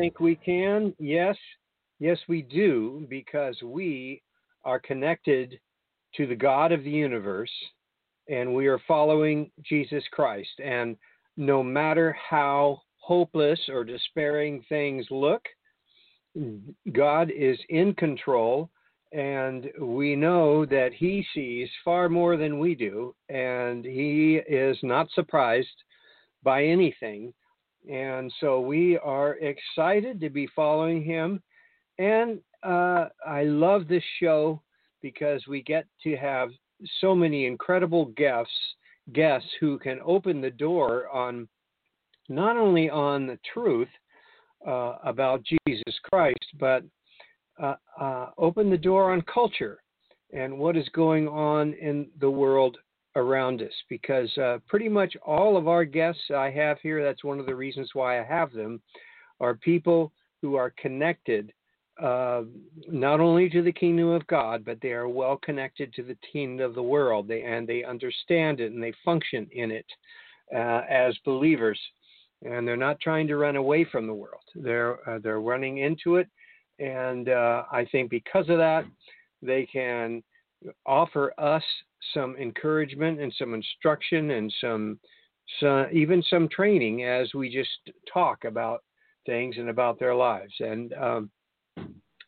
think we can? Yes. Yes, we do, because we are connected to the God of the universe and we are following Jesus Christ. And no matter how hopeless or despairing things look, God is in control. And we know that He sees far more than we do, and He is not surprised by anything. And so we are excited to be following him. And uh, I love this show because we get to have so many incredible guests, guests who can open the door on not only on the truth uh, about Jesus Christ, but uh, uh, open the door on culture and what is going on in the world around us because uh, pretty much all of our guests I have here, that's one of the reasons why I have them, are people who are connected uh, not only to the kingdom of God, but they are well connected to the kingdom of the world. They, and they understand it and they function in it uh, as believers. And they're not trying to run away from the world. They're uh, they're running into it, and uh, I think because of that, they can offer us some encouragement and some instruction and some, some even some training as we just talk about things and about their lives. And um,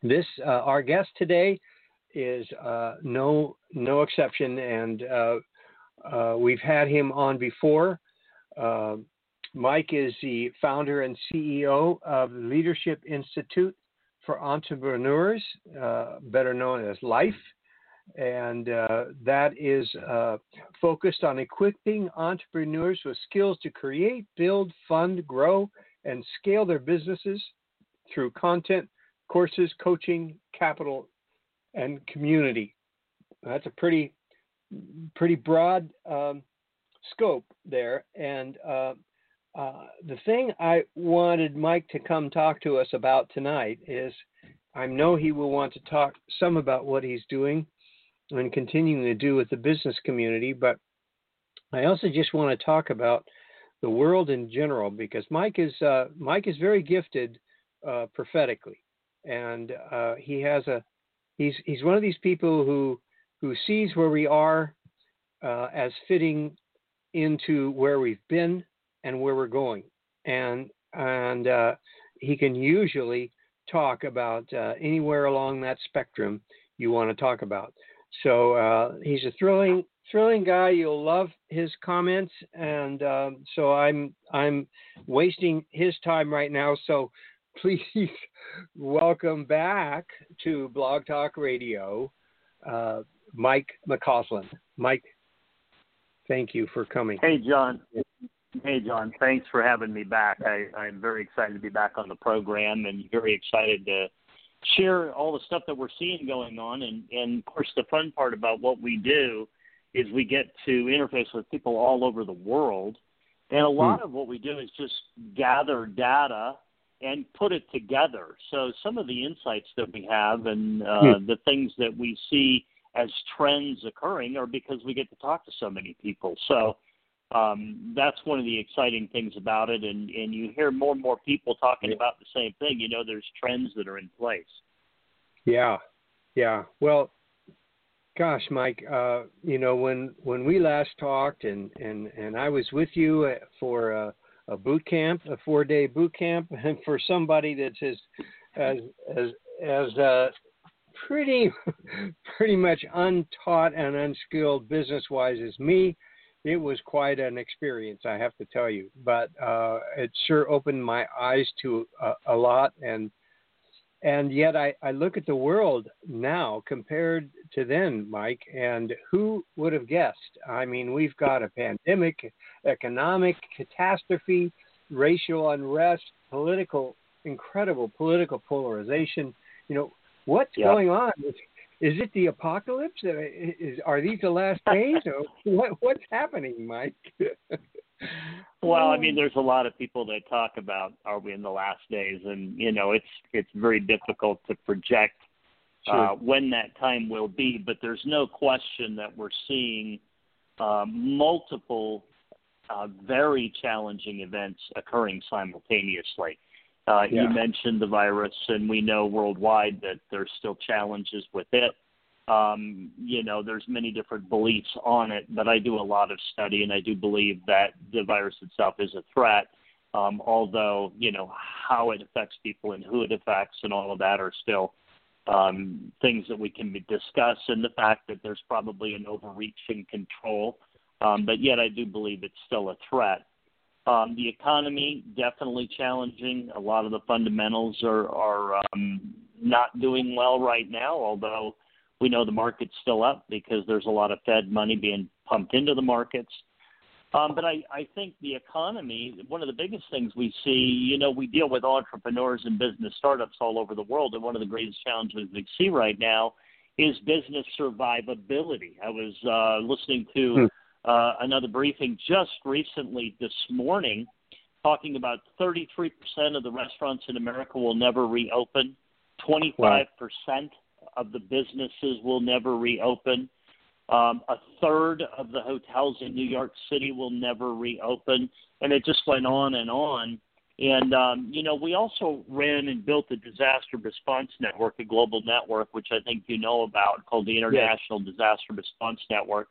this uh, our guest today is uh, no no exception, and uh, uh we've had him on before. Uh, Mike is the founder and CEO of Leadership Institute for Entrepreneurs, uh, better known as LIFE and uh, that is uh, focused on equipping entrepreneurs with skills to create, build, fund, grow, and scale their businesses through content, courses, coaching, capital, and community. That's a pretty pretty broad um, scope there, and uh, uh the thing I wanted Mike to come talk to us about tonight is I know he will want to talk some about what he's doing and continuing to do with the business community. But I also just want to talk about the world in general because Mike is uh, Mike is very gifted uh, prophetically, and uh, he has a he's he's one of these people who who sees where we are uh, as fitting into where we've been and where we're going, and and uh, he can usually talk about uh, anywhere along that spectrum you want to talk about. So uh, he's a thrilling, thrilling guy. You'll love his comments, and um, so I'm I'm wasting his time right now. So please welcome back to Blog Talk Radio, uh, Mike McCausland. Mike, thank you for coming. Hey, John. Hey, John. Thanks for having me back. I, I'm very excited to be back on the program and very excited to share all the stuff that we're seeing going on. And, and of course, the fun part about what we do is we get to interface with people all over the world. And a lot hmm. of what we do is just gather data and put it together. So some of the insights that we have and uh, hmm. the things that we see as trends occurring are because we get to talk to so many people. So um, that's one of the exciting things about it. And, and you hear more and more people talking about the same thing. You know, there's trends that are in place. Yeah, yeah. Well, gosh, Mike, uh, you know when when we last talked, and and and I was with you uh, for a, a boot camp, a four day boot camp, and for somebody that's as as as as uh, pretty pretty much untaught and unskilled business wise as me it was quite an experience, I have to tell you. But uh, it sure opened my eyes to a, a lot, and and yet I, I look at the world now compared to then, Mike, and who would have guessed? I mean, we've got a pandemic, economic catastrophe, racial unrest, political, incredible political polarization. You know, what's yeah. going on? Is it the apocalypse? Is, are these the last days? or what, what's happening, Mike? well, I mean, there's a lot of people that talk about are we in the last days, and you know, it's it's very difficult to project sure. uh, when that time will be. But there's no question that we're seeing uh, multiple uh, very challenging events occurring simultaneously. Uh, yeah. You mentioned the virus, and we know worldwide that there's still challenges with it. Um, you know, there's many different beliefs on it, but I do a lot of study, and I do believe that the virus itself is a threat. Um, although, you know, how it affects people and who it affects and all of that are still um, things that we can discuss, and the fact that there's probably an overreaching control. Um, but yet, I do believe it's still a threat. Um, the economy definitely challenging. A lot of the fundamentals are are um, not doing well right now. Although we know the market's still up because there's a lot of Fed money being pumped into the markets. Um, but I, I think the economy, one of the biggest things we see, you know, we deal with entrepreneurs and business startups all over the world, and one of the greatest challenges we see right now is business survivability. I was uh, listening to hmm uh, another briefing just recently this morning talking about 33% of the restaurants in America will never reopen, 25% wow. of the businesses will never reopen. Um, a third of the hotels in New York City will never reopen, and it just went on and on. And um, you know, we also ran and built a disaster response network, a global network, which I think you know about, called the International yes. Disaster Response Network.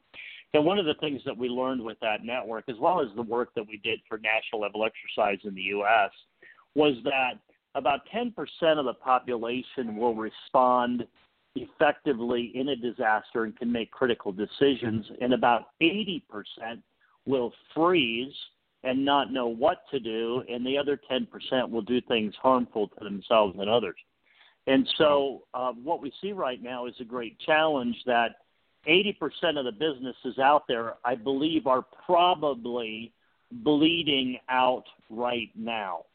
And one of the things that we learned with that network, as well as the work that we did for National Level Exercise in the U.S., was that about 10% of the population will respond effectively in a disaster and can make critical decisions, and about 80% will freeze and not know what to do, and the other 10% will do things harmful to themselves and others. And so, uh, what we see right now is a great challenge that 80% of the businesses out there, I believe, are probably bleeding out right now.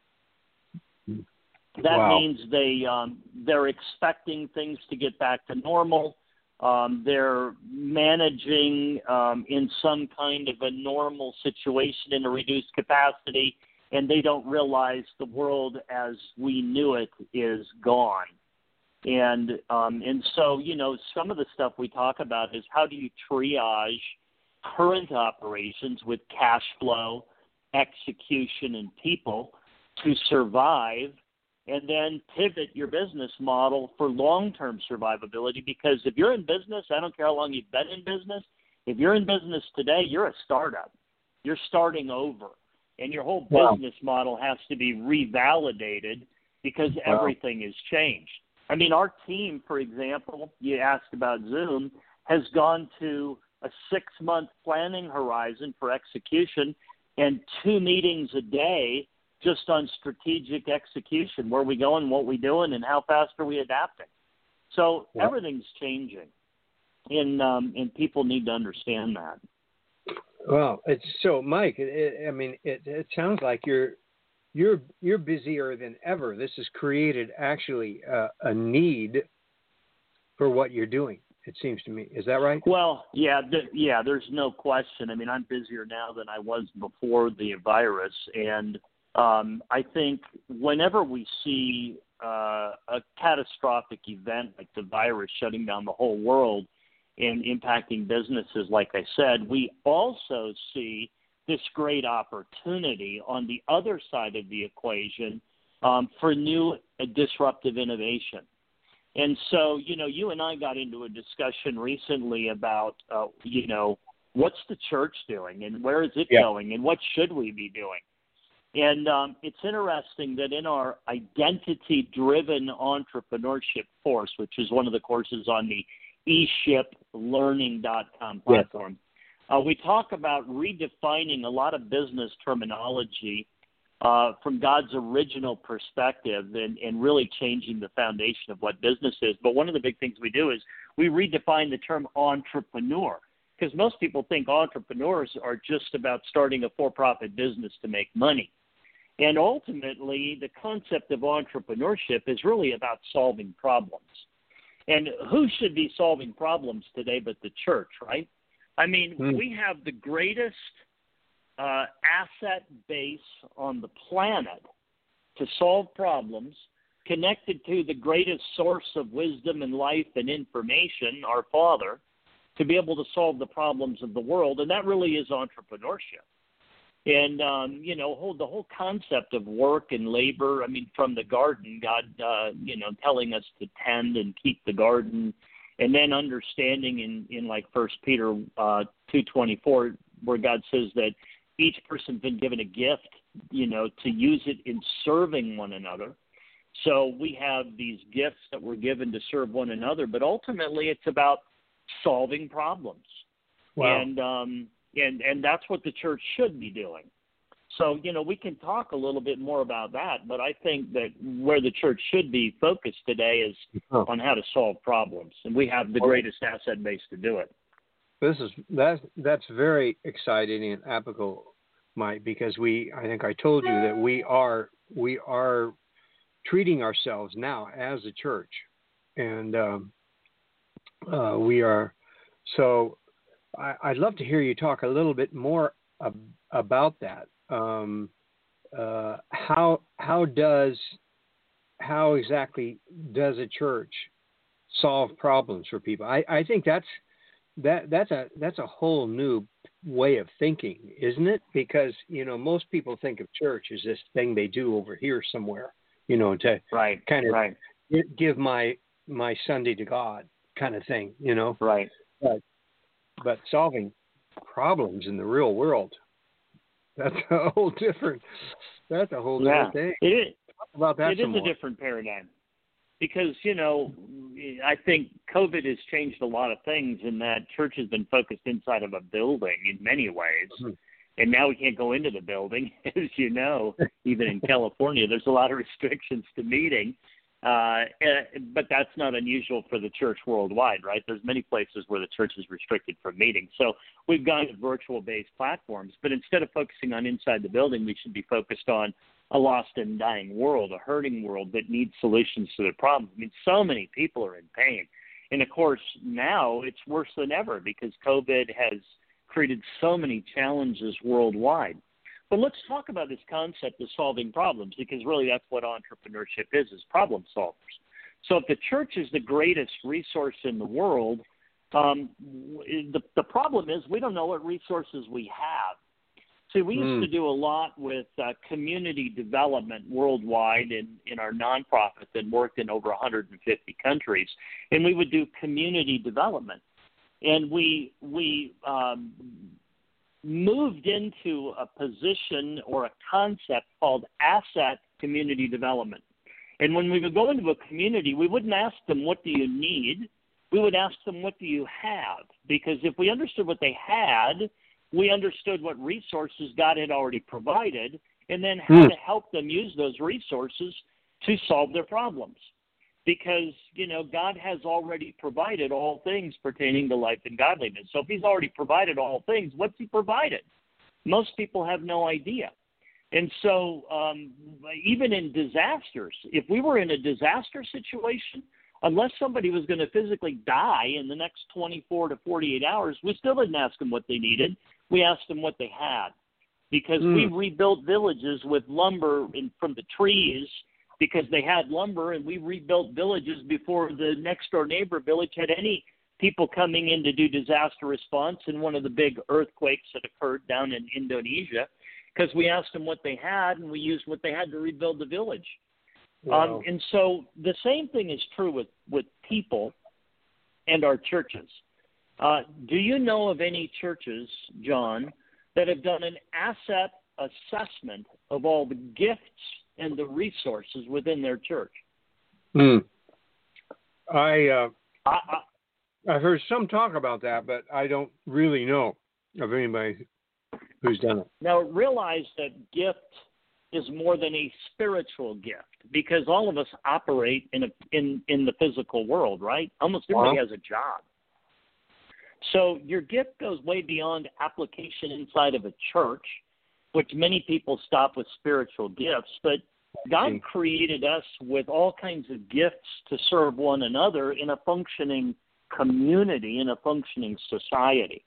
That wow. means they um, they're expecting things to get back to normal. Um, they're managing um, in some kind of a normal situation in a reduced capacity, and they don't realize the world as we knew it is gone. And um, and so you know some of the stuff we talk about is how do you triage current operations with cash flow, execution, and people to survive, and then pivot your business model for long-term survivability. Because if you're in business, I don't care how long you've been in business. If you're in business today, you're a startup. You're starting over, and your whole business wow. model has to be revalidated because wow. everything has changed. I mean, our team, for example, you asked about Zoom, has gone to a six month planning horizon for execution and two meetings a day just on strategic execution. Where are we going, what we doing, and how fast are we adapting? So yep. everything's changing, and um, and people need to understand that. Well, it's so, Mike. It, I mean, it, it sounds like you're you're you're busier than ever. This has created actually uh, a need for what you're doing. It seems to me. Is that right? Well, yeah, th- yeah. There's no question. I mean, I'm busier now than I was before the virus, and um, I think whenever we see uh, a catastrophic event like the virus shutting down the whole world and impacting businesses, like I said, we also see this great opportunity on the other side of the equation um, for new uh, disruptive innovation. And so, you know, you and I got into a discussion recently about, uh, you know, what's the church doing and where is it yeah. going and what should we be doing? And um, it's interesting that in our identity driven entrepreneurship course, which is one of the courses on the eshiplearning.com platform, uh, we talk about redefining a lot of business terminology uh, from God's original perspective and, and really changing the foundation of what business is. But one of the big things we do is we redefine the term entrepreneur because most people think entrepreneurs are just about starting a for profit business to make money. And ultimately, the concept of entrepreneurship is really about solving problems. And who should be solving problems today but the church, right? I mean, mm. we have the greatest uh, asset base on the planet to solve problems, connected to the greatest source of wisdom and life and information, our Father, to be able to solve the problems of the world. And that really is entrepreneurship. And um, you know, whole, the whole concept of work and labor. I mean, from the garden, God, uh, you know, telling us to tend and keep the garden, and then understanding in in like First Peter uh, two twenty four, where God says that each person's been given a gift, you know, to use it in serving one another. So we have these gifts that we're given to serve one another, but ultimately it's about solving problems. Wow. And um, and and that's what the church should be doing. So you know we can talk a little bit more about that, but I think that where the church should be focused today is oh. on how to solve problems, and we have the greatest asset base to do it. This is that that's very exciting and applicable, Mike, because we I think I told you that we are we are treating ourselves now as a church, and um, uh, we are so. I, would love to hear you talk a little bit more ab- about that. Um, uh, how how does how exactly does a church solve problems for people? I, I think that's that that's a that's a whole new way of thinking, isn't it? Because you know most people think of church as this thing they do over here somewhere, you know, to right, kind of right. give my my Sunday to God kind of thing, you know. Right. But but solving problems in the real world, that's a whole different that's a whole yeah. different thing. It is. Talk about that it is a different paradigm because you know I think COVID has changed a lot of things in that church has been focused inside of a building in many ways. Mm-hmm. And now we can't go into the building, as you know. Even in California, there's a lot of restrictions to meeting. Uh, but that's not unusual for the church worldwide, right? There's many places where the church is restricted from meeting. So we've gone to virtual-based platforms. But instead of focusing on inside the building, we should be focused on a lost and dying world, a hurting world that needs solutions to their problems. I mean, so many people are in pain. And of course, now it's worse than ever because COVID has created so many challenges worldwide. But let's talk about this concept of solving problems because really that's what entrepreneurship is, is problem solvers. So if the church is the greatest resource in the world, um, the, the problem is we don't know what resources we have. See, we used mm. to do a lot with uh, community development worldwide in, in our nonprofit that worked in over 150 countries, and we would do community development, and we we um, moved into a position or a concept called asset community development. And when we would go into a community, we wouldn't ask them, What do you need? We would ask them, What do you have? Because if we understood what they had, we understood what resources God had already provided, and then how mm. to help them use those resources to solve their problems. Because, you know, God has already provided all things pertaining to life and godliness. So if He's already provided all things, what's He provided? Most people have no idea. And so, um, even in disasters, if we were in a disaster situation, unless somebody was going to physically die in the next 24 to 48 hours, we still didn't ask them what they needed we asked them what they had because mm. we rebuilt villages with lumber and from the trees because they had lumber, and we rebuilt villages before the next door neighbor village had any people coming in to do disaster response in one of the big earthquakes that occurred down in Indonesia because we asked them what they had and we used what they had to rebuild the village. Wow. Um, and so the same thing is true with, with people and our churches. Uh, do you know of any churches, John, that have done an asset assessment of all the gifts and the resources within their church? Hmm. I, uh, I, I have heard some talk about that, but I don't really know of anybody who's done it. Now realize that gift is more than a spiritual gift because all of us operate in a in in the physical world, right? Almost everybody has a job. So your gift goes way beyond application inside of a church, which many people stop with spiritual gifts, but God mm-hmm. created us with all kinds of gifts to serve one another in a functioning community, in a functioning society.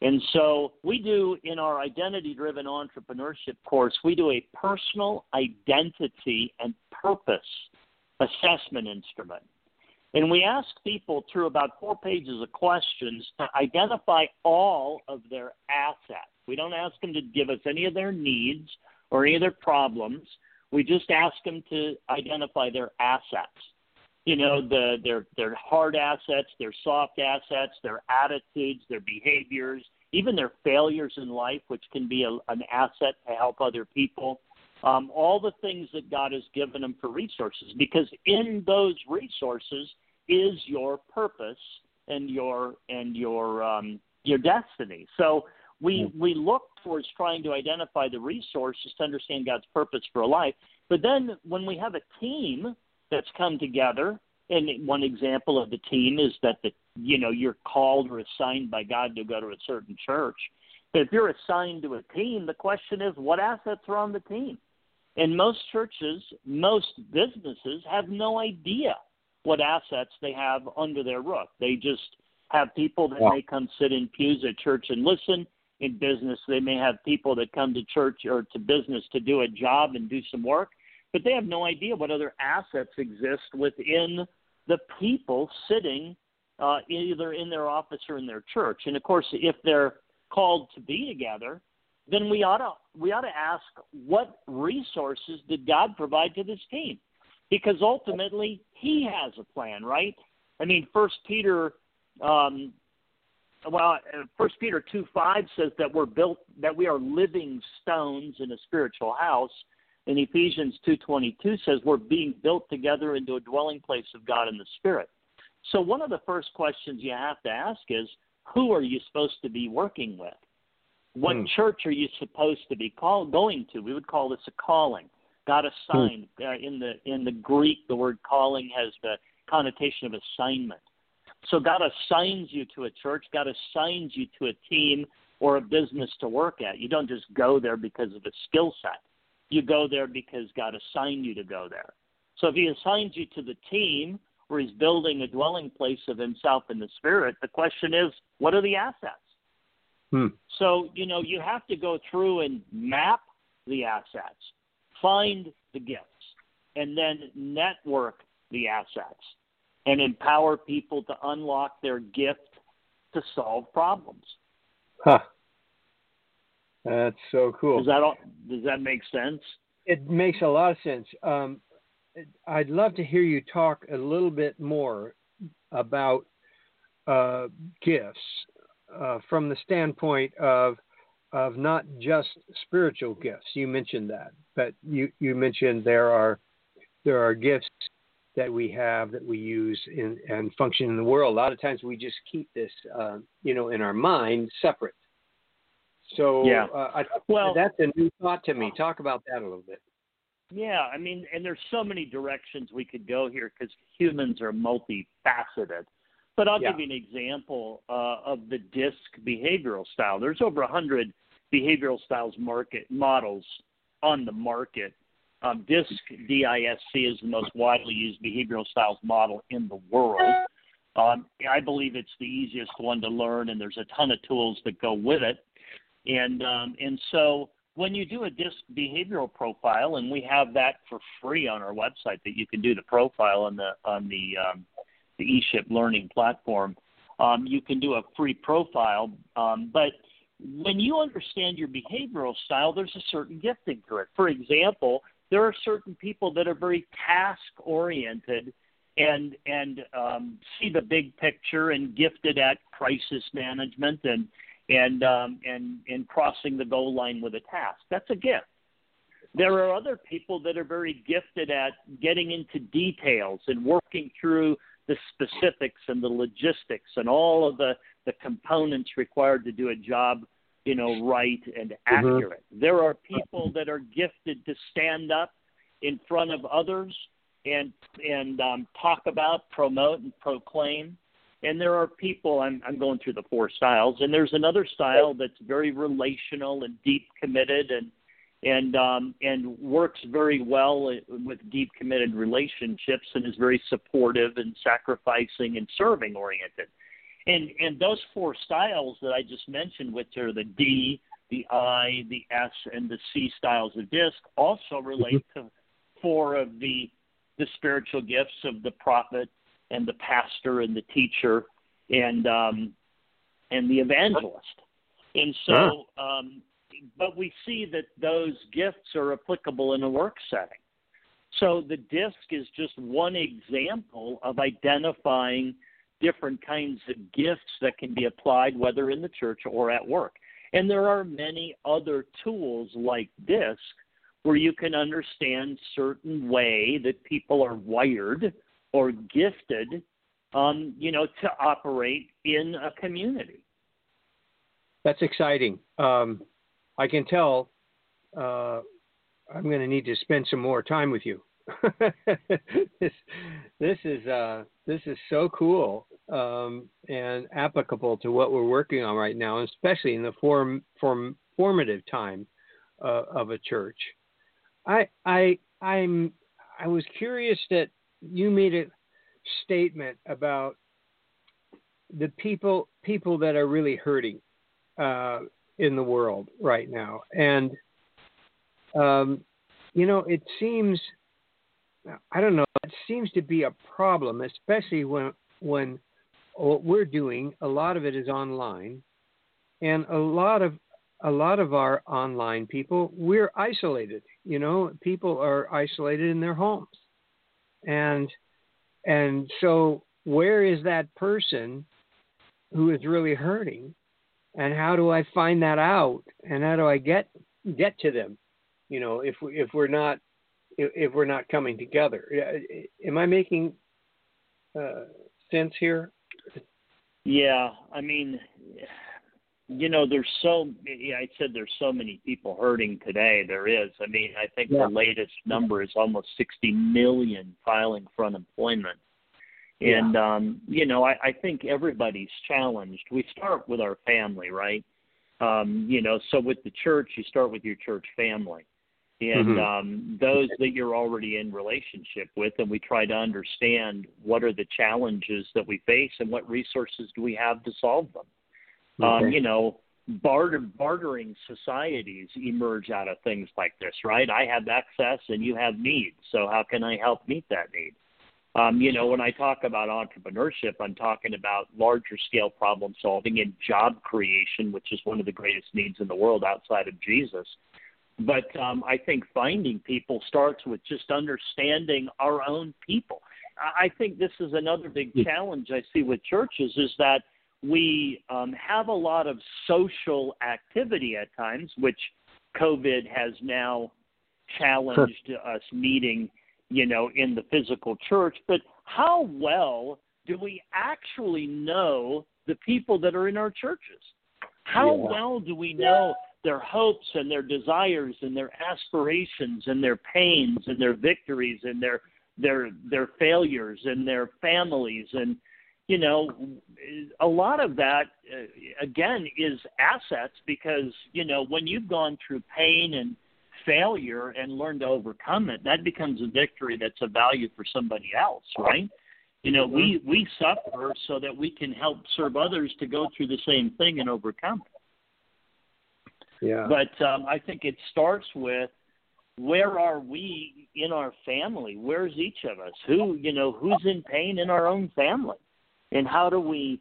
And so we do in our identity driven entrepreneurship course, we do a personal identity and purpose assessment instrument. And we ask people through about four pages of questions to identify all of their assets. We don't ask them to give us any of their needs or any of their problems. We just ask them to identify their assets. You know, the their their hard assets, their soft assets, their attitudes, their behaviors, even their failures in life, which can be a, an asset to help other people. Um, all the things that God has given them for resources, because in those resources is your purpose and your and your um, your destiny. So we hmm. we look towards trying to identify the resources to understand God's purpose for a life. But then when we have a team that's come together, and one example of the team is that the you know you're called or assigned by God to go to a certain church. But if you're assigned to a team, the question is what assets are on the team. And most churches, most businesses have no idea what assets they have under their roof. They just have people that may come sit in pews at church and listen. In business, they may have people that come to church or to business to do a job and do some work, but they have no idea what other assets exist within the people sitting uh, either in their office or in their church. And of course, if they're called to be together, then we ought to we ought to ask what resources did God provide to this team? Because ultimately, He has a plan, right? I mean, First Peter, um, well, First Peter two five says that we're built that we are living stones in a spiritual house. And Ephesians two twenty two says we're being built together into a dwelling place of God in the Spirit. So one of the first questions you have to ask is, who are you supposed to be working with? What hmm. church are you supposed to be call, going to? We would call this a calling. God assigned. Hmm. Uh, in the in the Greek, the word calling has the connotation of assignment. So God assigns you to a church. God assigns you to a team or a business to work at. You don't just go there because of a skill set. You go there because God assigned you to go there. So if He assigns you to the team where he's building a dwelling place of himself in the spirit. The question is, what are the assets? Hmm. So, you know, you have to go through and map the assets, find the gifts, and then network the assets and empower people to unlock their gift to solve problems. Huh. That's so cool. Does that all, does that make sense? It makes a lot of sense. Um, I'd love to hear you talk a little bit more about uh, gifts uh, from the standpoint of of not just spiritual gifts. You mentioned that, but you, you mentioned there are there are gifts that we have that we use in, and function in the world. A lot of times we just keep this, uh, you know, in our mind separate. So yeah. Uh, I, well, that's a new thought to me. Talk about that a little bit. Yeah, I mean, and there's so many directions we could go here because humans are multifaceted. But I'll yeah. give you an example uh, of the DISC behavioral style. There's over hundred behavioral styles market models on the market. Um, DISC, D-I-S-C, is the most widely used behavioral styles model in the world. Um, I believe it's the easiest one to learn, and there's a ton of tools that go with it. And um, and so when you do a DISC behavioral profile, and we have that for free on our website that you can do the profile on the on the um, the eShip learning platform, um, you can do a free profile. Um, but when you understand your behavioral style, there's a certain gifting to it. For example, there are certain people that are very task oriented and and um, see the big picture and gifted at crisis management and and um, and and crossing the goal line with a task. That's a gift. There are other people that are very gifted at getting into details and working through the specifics and the logistics and all of the, the components required to do a job you know, right and Mm-hmm. accurate. There are people that are gifted to stand up in front of others and and um, talk about, promote, and proclaim. And there are people. I'm I'm going through the four styles, and there's another style that's very relational and deep committed and and um, and works very well with deep committed relationships and is very supportive and sacrificing and serving oriented. And and those four styles that I just mentioned, which are the D, the I, the S, and the C styles of DISC, also relate to four of the the spiritual gifts of the prophet and the pastor and the teacher and um, and the evangelist. And so, um, but we see that those gifts are applicable in a work setting. So the DISC is just one example of identifying different kinds of gifts that can be applied, whether in the church or at work. And there are many other tools like DISC where you can understand certain way that people are wired or gifted, um, you know, to operate in a community. That's exciting. Um, I can tell uh, I'm going to need to spend some more time with you. this, this is uh, this is so cool um, and applicable to what we're working on right now, especially in the form, form formative time uh, of a church. I I I'm I was curious that you made a statement about the people people that are really hurting uh, in the world right now, and um, you know it seems I don't know it seems to be a problem, especially when when what we're doing a lot of it is online, and a lot of a lot of our online people we're isolated. You know, people are isolated in their homes, and and so where is that person who is really hurting and how do I find that out and how do I get get to them? You know, if we, if we're not if, we're not coming together, am I making uh, sense here? Yeah, I mean, you know, there's so I said there's so many people hurting today. There is. I mean, I think Yeah. the latest number is almost 60 million filing for unemployment. And um, you know, I, I think everybody's challenged. We start with our family, right? Um, you know, so with the church, you start with your church family, and Mhm. um, those that you're already in relationship with, and we try to understand what are the challenges that we face and what resources do we have to solve them. Um, you know, barter, bartering societies emerge out of things like this, right? I have access and you have needs, so how can I help meet that need? Um, you know, when I talk about entrepreneurship, I'm talking about larger scale problem solving and job creation, which is one of the greatest needs in the world outside of Jesus. But um, I think finding people starts with just understanding our own people. I think this is another big challenge I see with churches is that we um, have a lot of social activity at times, which COVID has now challenged us meeting, you know, in the physical church. But how well do we actually know the people that are in our churches? How Yeah. well do we know their hopes and their desires and their aspirations and their pains and their victories and their their their failures and their families and you know a lot of that uh, again is assets because you know when you've gone through pain and failure and learn to overcome it that becomes a victory that's of value for somebody else right you know we we suffer so that we can help serve others to go through the same thing and overcome it Yeah. but um, I think it starts with where are we in our family? Where's each of us? Who you know who's in pain in our own family, and how do we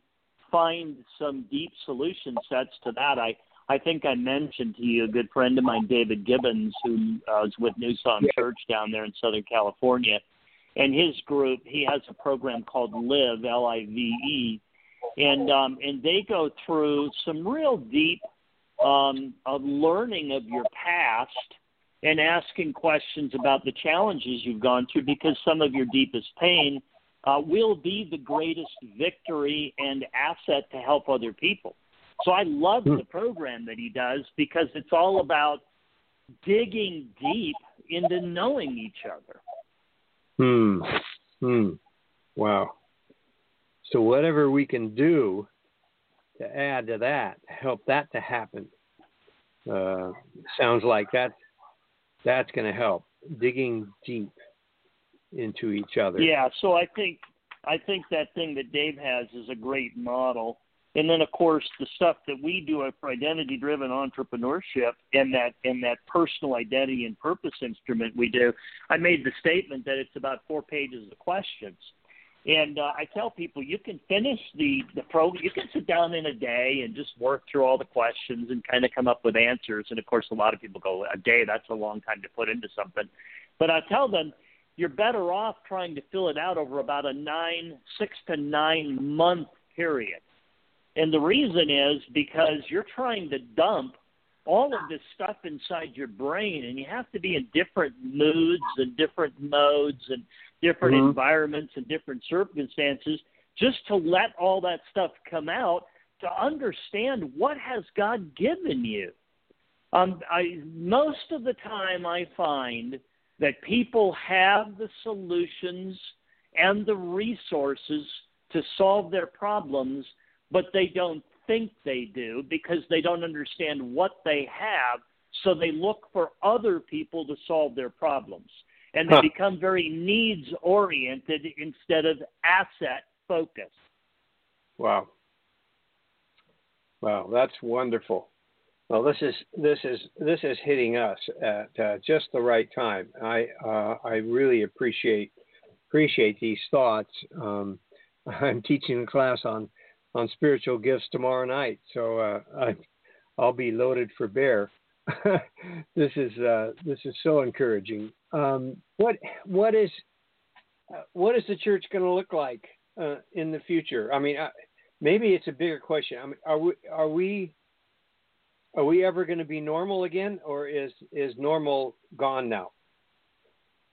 find some deep solution sets to that? I I think I mentioned to you a good friend of mine, David Gibbons, who uh, is with New Song Church down there in Southern California, and his group. He has a program called Live L I V E, and um, and they go through some real deep um, of learning of your past and asking questions about the challenges you've gone through because some of your deepest pain uh, will be the greatest victory and asset to help other people. So I love Hmm. the program that he does because it's all about digging deep into knowing each other. Hmm. Hmm. Wow. So whatever we can do to add to that, help that to happen, uh, sounds like that that's going to help digging deep into each other. Yeah, so I think I think that thing that Dave has is a great model. And then of course the stuff that we do for identity driven entrepreneurship and that and that personal identity and purpose instrument we do, I made the statement that it's about four pages of questions. And uh, I tell people you can finish the the program. You can sit down in a day and just work through all the questions and kind of come up with answers. And of course, a lot of people go a day. That's a long time to put into something. But I tell them you're better off trying to fill it out over about a nine, six to nine month period. And the reason is because you're trying to dump all of this stuff inside your brain, and you have to be in different moods and different modes and different Mhm. environments and different circumstances just to let all that stuff come out to understand what has God given you. Um, I, most of the time, I find that people have the solutions and the resources to solve their problems, but they don't think they do because they don't understand what they have. So they look for other people to solve their problems. And they Huh. become very needs oriented instead of asset focused. Wow. Wow, that's wonderful. Well, this is this is this is hitting us at uh, just the right time. I uh, I really appreciate appreciate these thoughts. Um, I'm teaching a class on on spiritual gifts tomorrow night, so uh, I, I'll be loaded for bear. this is uh, this is so encouraging. Um, what what is what is the church going to look like uh, in the future? I mean, uh, maybe it's a bigger question. I mean, are we are we are we ever going to be normal again, or is is normal gone now?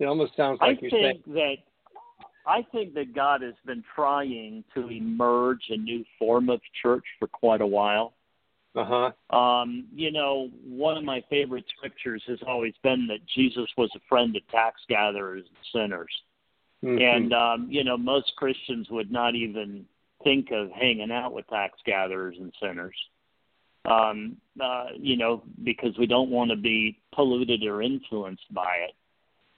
It almost sounds like I you're think saying. that I think that God has been trying to emerge a new form of church for quite a while. Uh huh. Um, you know, one of my favorite scriptures has always been that Jesus was a friend of tax gatherers and sinners. Mm-hmm. And um, you know, most Christians would not even think of hanging out with tax gatherers and sinners. Um, uh, you know, because we don't want to be polluted or influenced by it.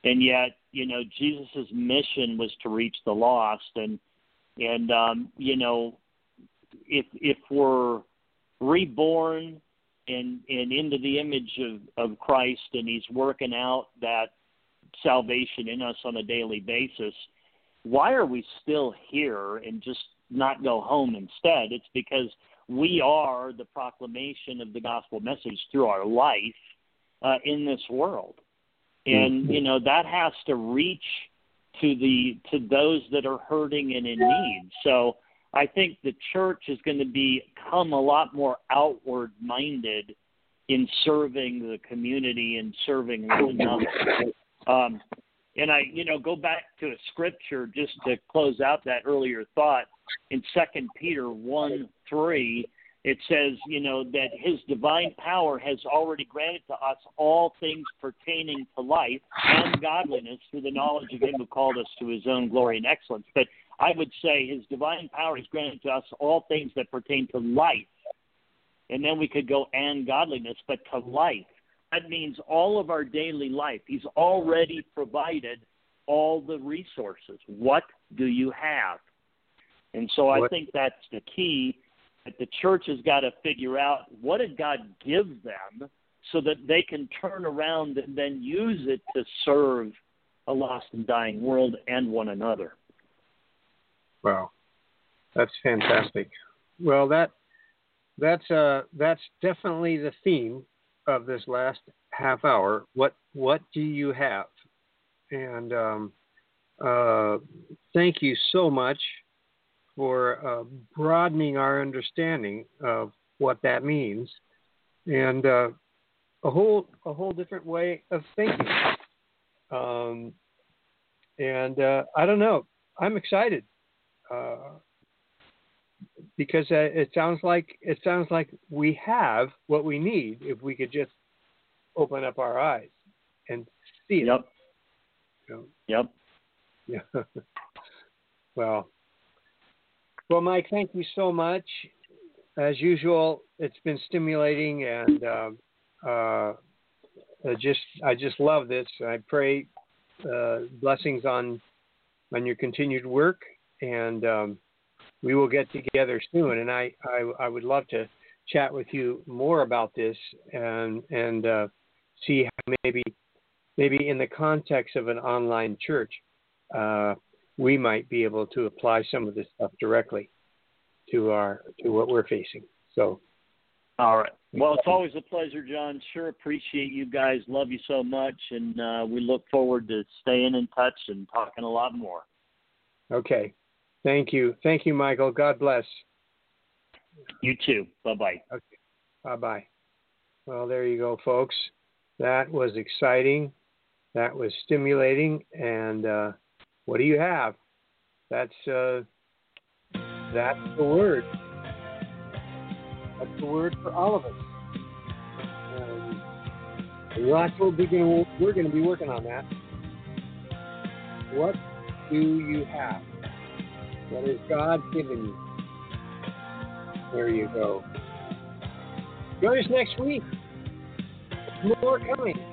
And yet, you know, Jesus' mission was to reach the lost and and um, you know, if if we're reborn and and into the image of, of Christ and he's working out that salvation in us on a daily basis, why are we still here and just not go home instead? It's because we are the proclamation of the gospel message through our life uh, in this world. And you know that has to reach to the to those that are hurting and in need. So I think the church is going to become a lot more outward minded in serving the community and serving one another. Um, and I, you know, go back to a scripture just to close out that earlier thought. In Second Peter one three, it says, you know, that His divine power has already granted to us all things pertaining to life and godliness through the knowledge of Him who called us to His own glory and excellence. But I would say His divine power has granted to us all things that pertain to life. And then we could go and godliness, but to life. That means all of our daily life. He's already provided all the resources. What do you have? And so I What- think that's the key that the church has got to figure out what did God give them so that they can turn around and then use it to serve a lost and dying world and one another. Wow, that's fantastic. Well, that that's uh that's definitely the theme of this last half hour. What what do you have? And um, uh, thank you so much for uh, broadening our understanding of what that means, and uh, a whole a whole different way of thinking. Um, and uh, I don't know. I'm excited. Uh, because uh, it sounds like it sounds like we have what we need if we could just open up our eyes and see it. Yep. You know? Yep. Yeah. well, well, Mike, thank you so much. As usual, it's been stimulating, and uh, uh, I just I just love this. I pray uh, blessings on on your continued work, and um, we will get together soon. And I, I I would love to chat with you more about this and and uh, see how maybe maybe in the context of an online church, uh, we might be able to apply some of this stuff directly to our to what we're facing. So, all right. Well, it's always a pleasure, John. Sure appreciate you guys. Love you so much, and uh, we look forward to staying in touch and talking a lot more. Okay. Thank you. Thank you, Michael. God bless. You too. Bye bye. Okay. Bye bye. Well, there you go, folks. That was exciting. That was stimulating. And uh, what do you have? That's uh, that's the word. That's the word for all of us. Um, that's what we're going we're going to be working on that. What do you have? What has God given you? There you go. Join us next week. More coming.